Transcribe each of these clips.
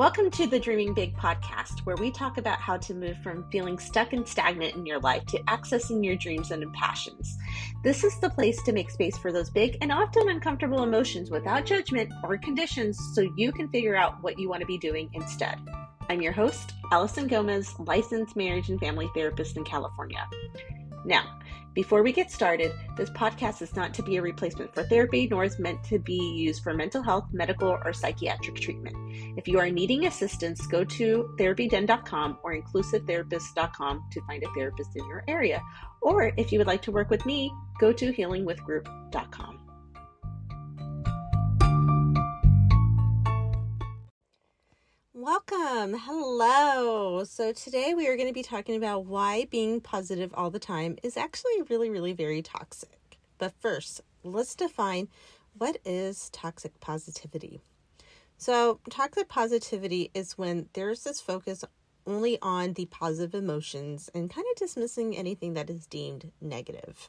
Welcome to the Dreaming Big podcast, where we talk about how to move from feeling stuck and stagnant in your life to accessing your dreams and passions. This is the place to make space for those big and often uncomfortable emotions without judgment or conditions so you can figure out what you want to be doing instead. I'm your host, Alison Gomez, licensed marriage and family therapist in California. Now, before we get started, this podcast is not to be a replacement for therapy, nor is meant to be used for mental health, medical, or psychiatric treatment. If you are needing assistance, go to therapyden.com or inclusivetherapist.com to find a therapist in your area. Or if you would like to work with me, go to healingwithgroup.com. Welcome. Hello. So, today we are going to be talking about why being positive all the time is actually really, really very toxic. But first, let's define what is toxic positivity. So, toxic positivity is when there's this focus only on the positive emotions and kind of dismissing anything that is deemed negative.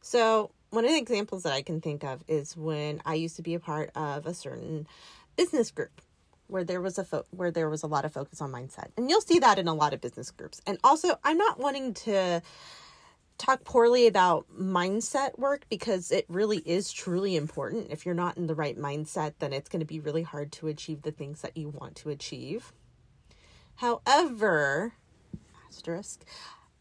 So, one of the examples that I can think of is when I used to be a part of a certain business group where there was a fo- where there was a lot of focus on mindset. And you'll see that in a lot of business groups. And also, I'm not wanting to talk poorly about mindset work because it really is truly important. If you're not in the right mindset, then it's going to be really hard to achieve the things that you want to achieve. However, asterisk,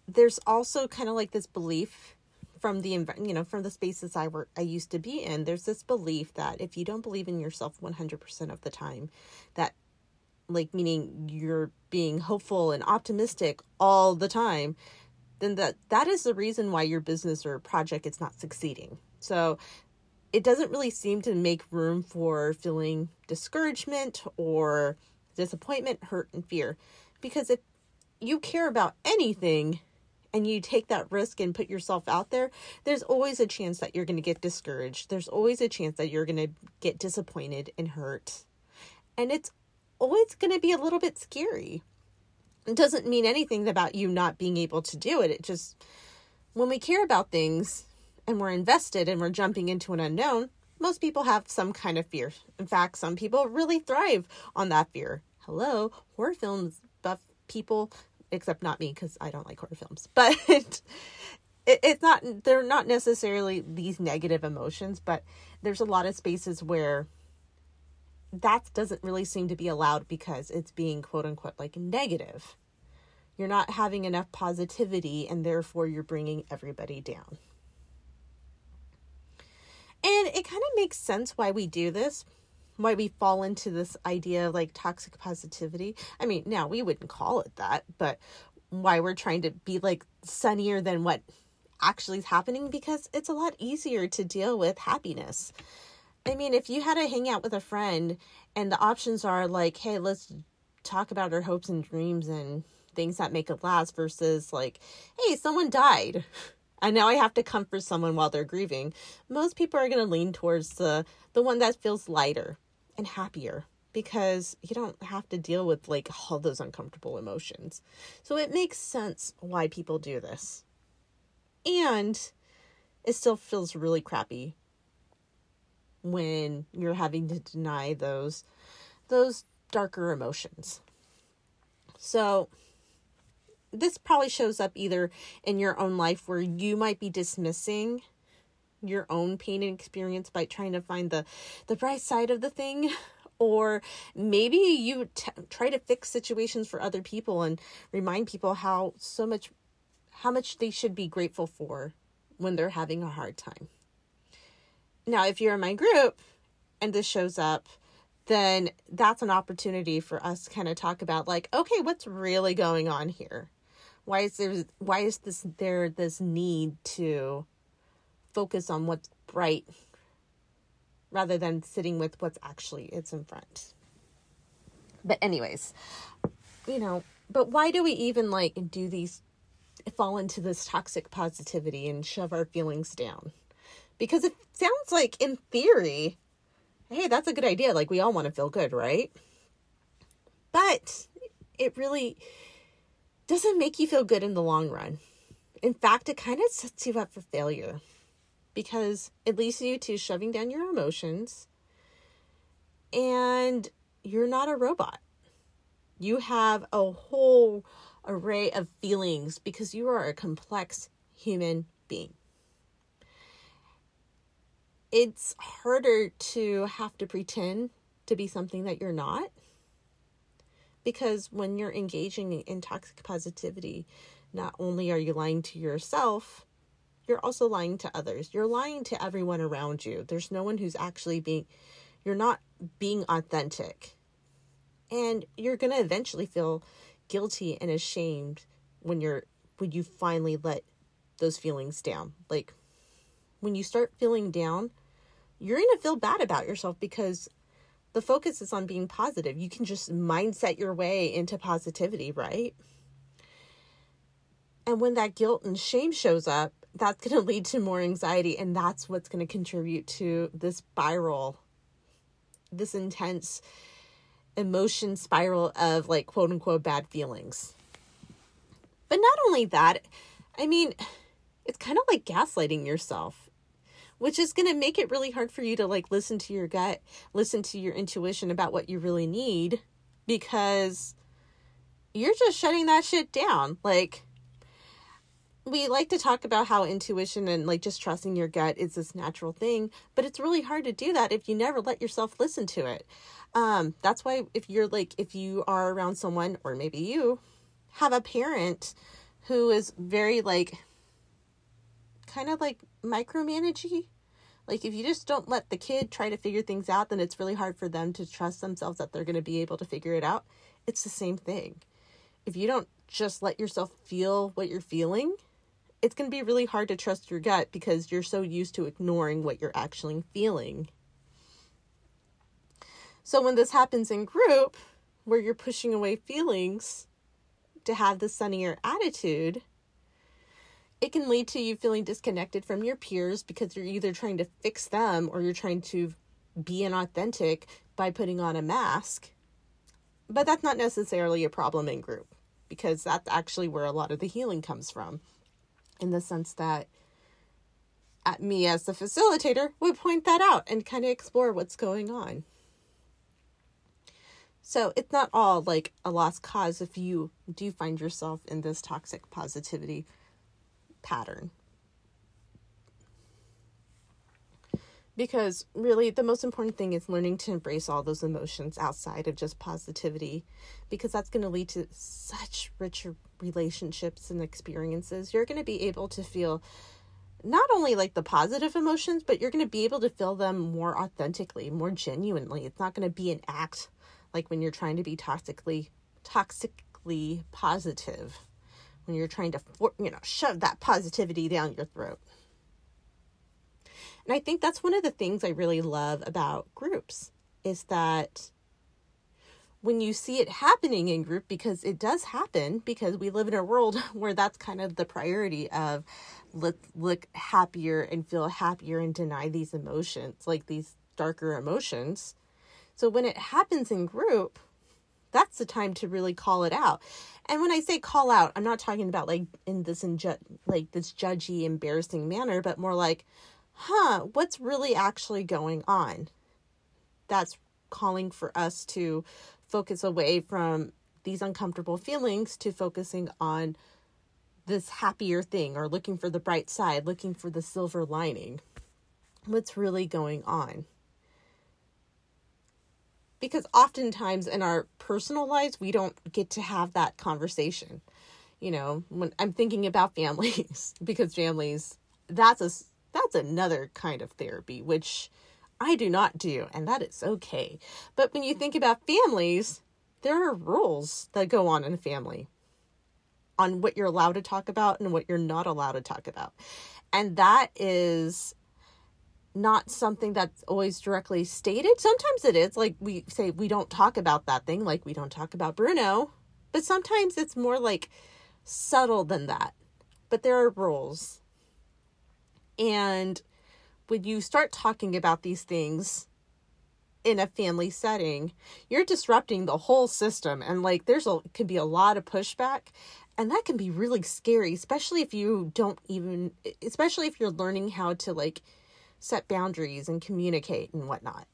there's also kind of like this belief from the you know from the spaces I work I used to be in there's this belief that if you don't believe in yourself 100% of the time that like meaning you're being hopeful and optimistic all the time then that that is the reason why your business or project is not succeeding. So it doesn't really seem to make room for feeling discouragement or disappointment hurt and fear because if you care about anything and you take that risk and put yourself out there, there's always a chance that you're going to get discouraged. There's always a chance that you're going to get disappointed and hurt. And it's always going to be a little bit scary. It doesn't mean anything about you not being able to do it. It just, when we care about things and we're invested and we're jumping into an unknown, most people have some kind of fear. In fact, some people really thrive on that fear. Hello, horror films buff people except not me because I don't like horror films. But it, it's not they're not necessarily these negative emotions, but there's a lot of spaces where that doesn't really seem to be allowed because it's being quote unquote like negative. You're not having enough positivity and therefore you're bringing everybody down. And it kind of makes sense why we do this why we fall into this idea of like toxic positivity. I mean, now we wouldn't call it that, but why we're trying to be like sunnier than what actually is happening because it's a lot easier to deal with happiness. I mean, if you had to hang out with a friend and the options are like, hey, let's talk about our hopes and dreams and things that make it last versus like, hey, someone died. And now I have to comfort someone while they're grieving. Most people are going to lean towards the the one that feels lighter and happier because you don't have to deal with like all those uncomfortable emotions. So it makes sense why people do this. And it still feels really crappy when you're having to deny those those darker emotions. So this probably shows up either in your own life where you might be dismissing your own pain and experience by trying to find the the bright side of the thing? Or maybe you t- try to fix situations for other people and remind people how so much how much they should be grateful for when they're having a hard time. Now if you're in my group and this shows up then that's an opportunity for us to kind of talk about like okay what's really going on here? Why is there why is this there this need to focus on what's bright rather than sitting with what's actually it's in front. But anyways, you know, but why do we even like do these fall into this toxic positivity and shove our feelings down? Because it sounds like in theory, hey, that's a good idea. Like we all want to feel good, right? But it really doesn't make you feel good in the long run. In fact, it kind of sets you up for failure because it leads you to shoving down your emotions and you're not a robot. You have a whole array of feelings because you are a complex human being. It's harder to have to pretend to be something that you're not because when you're engaging in toxic positivity, not only are you lying to yourself, you're also lying to others. You're lying to everyone around you. There's no one who's actually being, you're not being authentic. And you're going to eventually feel guilty and ashamed when you're, when you finally let those feelings down. Like when you start feeling down, you're going to feel bad about yourself because the focus is on being positive. You can just mindset your way into positivity, right? And when that guilt and shame shows up, that's going to lead to more anxiety, and that's what's going to contribute to this spiral, this intense emotion spiral of like quote unquote bad feelings. But not only that, I mean, it's kind of like gaslighting yourself which is going to make it really hard for you to like listen to your gut, listen to your intuition about what you really need because you're just shutting that shit down. Like, we like to talk about how intuition and like just trusting your gut is this natural thing, but it's really hard to do that if you never let yourself listen to it. Um, that's why if you're like, if you are around someone, or maybe you have a parent who is very like, kind of like micromanagey. Like if you just don't let the kid try to figure things out, then it's really hard for them to trust themselves that they're going to be able to figure it out. It's the same thing. If you don't just let yourself feel what you're feeling, it's going to be really hard to trust your gut because you're so used to ignoring what you're actually feeling. So when this happens in group, where you're pushing away feelings to have the sunnier attitude, it can lead to you feeling disconnected from your peers because you're either trying to fix them or you're trying to be inauthentic by putting on a mask. But that's not necessarily a problem in group because that's actually where a lot of the healing comes from. In the sense that at me as the facilitator would point that out and kind of explore what's going on. So it's not all like a lost cause if you do find yourself in this toxic positivity pattern. Because really, the most important thing is learning to embrace all those emotions outside of just positivity, because that's going to lead to such richer relationships and experiences. You're going to be able to feel not only like the positive emotions, but you're going to be able to feel them more authentically, more genuinely. It's not going to be an act like when you're trying to be toxically toxically positive when you're trying to, you know, shove that positivity down your throat. And I think that's one of the things I really love about groups is that when you see it happening in group because it does happen because we live in a world where that's kind of the priority of look look happier and feel happier and deny these emotions like these darker emotions so when it happens in group that's the time to really call it out. And when I say call out, I'm not talking about like in this inju- like this judgy, embarrassing manner, but more like, huh, what's really actually going on? That's calling for us to focus away from these uncomfortable feelings to focusing on this happier thing or looking for the bright side, looking for the silver lining. What's really going on? because oftentimes in our personal lives we don't get to have that conversation you know when i'm thinking about families because families that's a that's another kind of therapy which i do not do and that is okay but when you think about families there are rules that go on in a family on what you're allowed to talk about and what you're not allowed to talk about and that is not something that's always directly stated. Sometimes it is like we say we don't talk about that thing, like we don't talk about Bruno, but sometimes it's more like subtle than that. But there are rules. And when you start talking about these things in a family setting, you're disrupting the whole system and like there's a can be a lot of pushback and that can be really scary, especially if you don't even especially if you're learning how to like set boundaries and communicate and whatnot.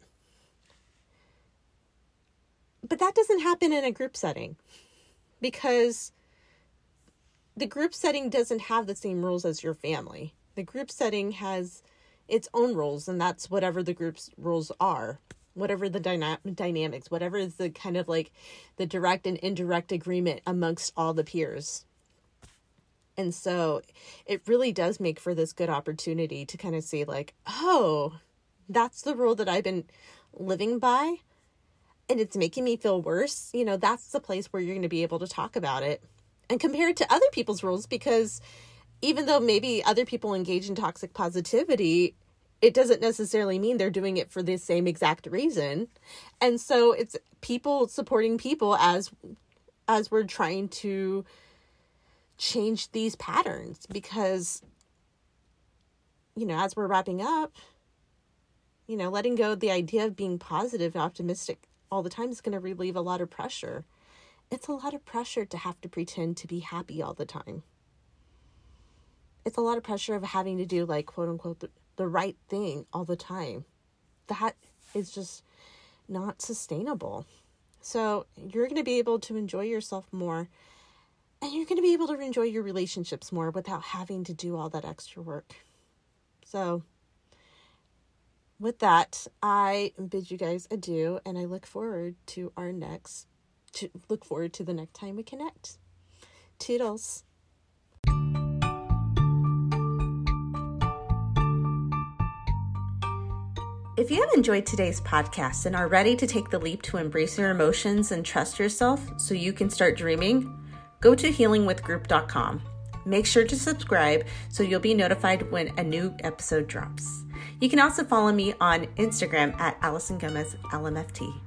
but that doesn't happen in a group setting because the group setting doesn't have the same rules as your family. The group setting has its own rules, and that's whatever the group's rules are, whatever the dyna- dynamics, whatever is the kind of like the direct and indirect agreement amongst all the peers. And so it really does make for this good opportunity to kind of see, like, oh, that's the rule that I've been living by, and it's making me feel worse. You know, that's the place where you're going to be able to talk about it and compare it to other people's rules because even though maybe other people engage in toxic positivity, it doesn't necessarily mean they're doing it for the same exact reason. And so it's people supporting people as as we're trying to change these patterns because you know, as we're wrapping up, you know, letting go of the idea of being positive and optimistic all the time is going to relieve a lot of pressure it's a lot of pressure to have to pretend to be happy all the time. It's a lot of pressure of having to do, like, quote unquote, the, the right thing all the time. That is just not sustainable. So, you're going to be able to enjoy yourself more and you're going to be able to enjoy your relationships more without having to do all that extra work. So, with that, I bid you guys adieu and I look forward to our next to look forward to the next time we connect. Toodles. If you have enjoyed today's podcast and are ready to take the leap to embrace your emotions and trust yourself so you can start dreaming, go to healingwithgroup.com. Make sure to subscribe so you'll be notified when a new episode drops. You can also follow me on Instagram at Alison Gomez LMFT.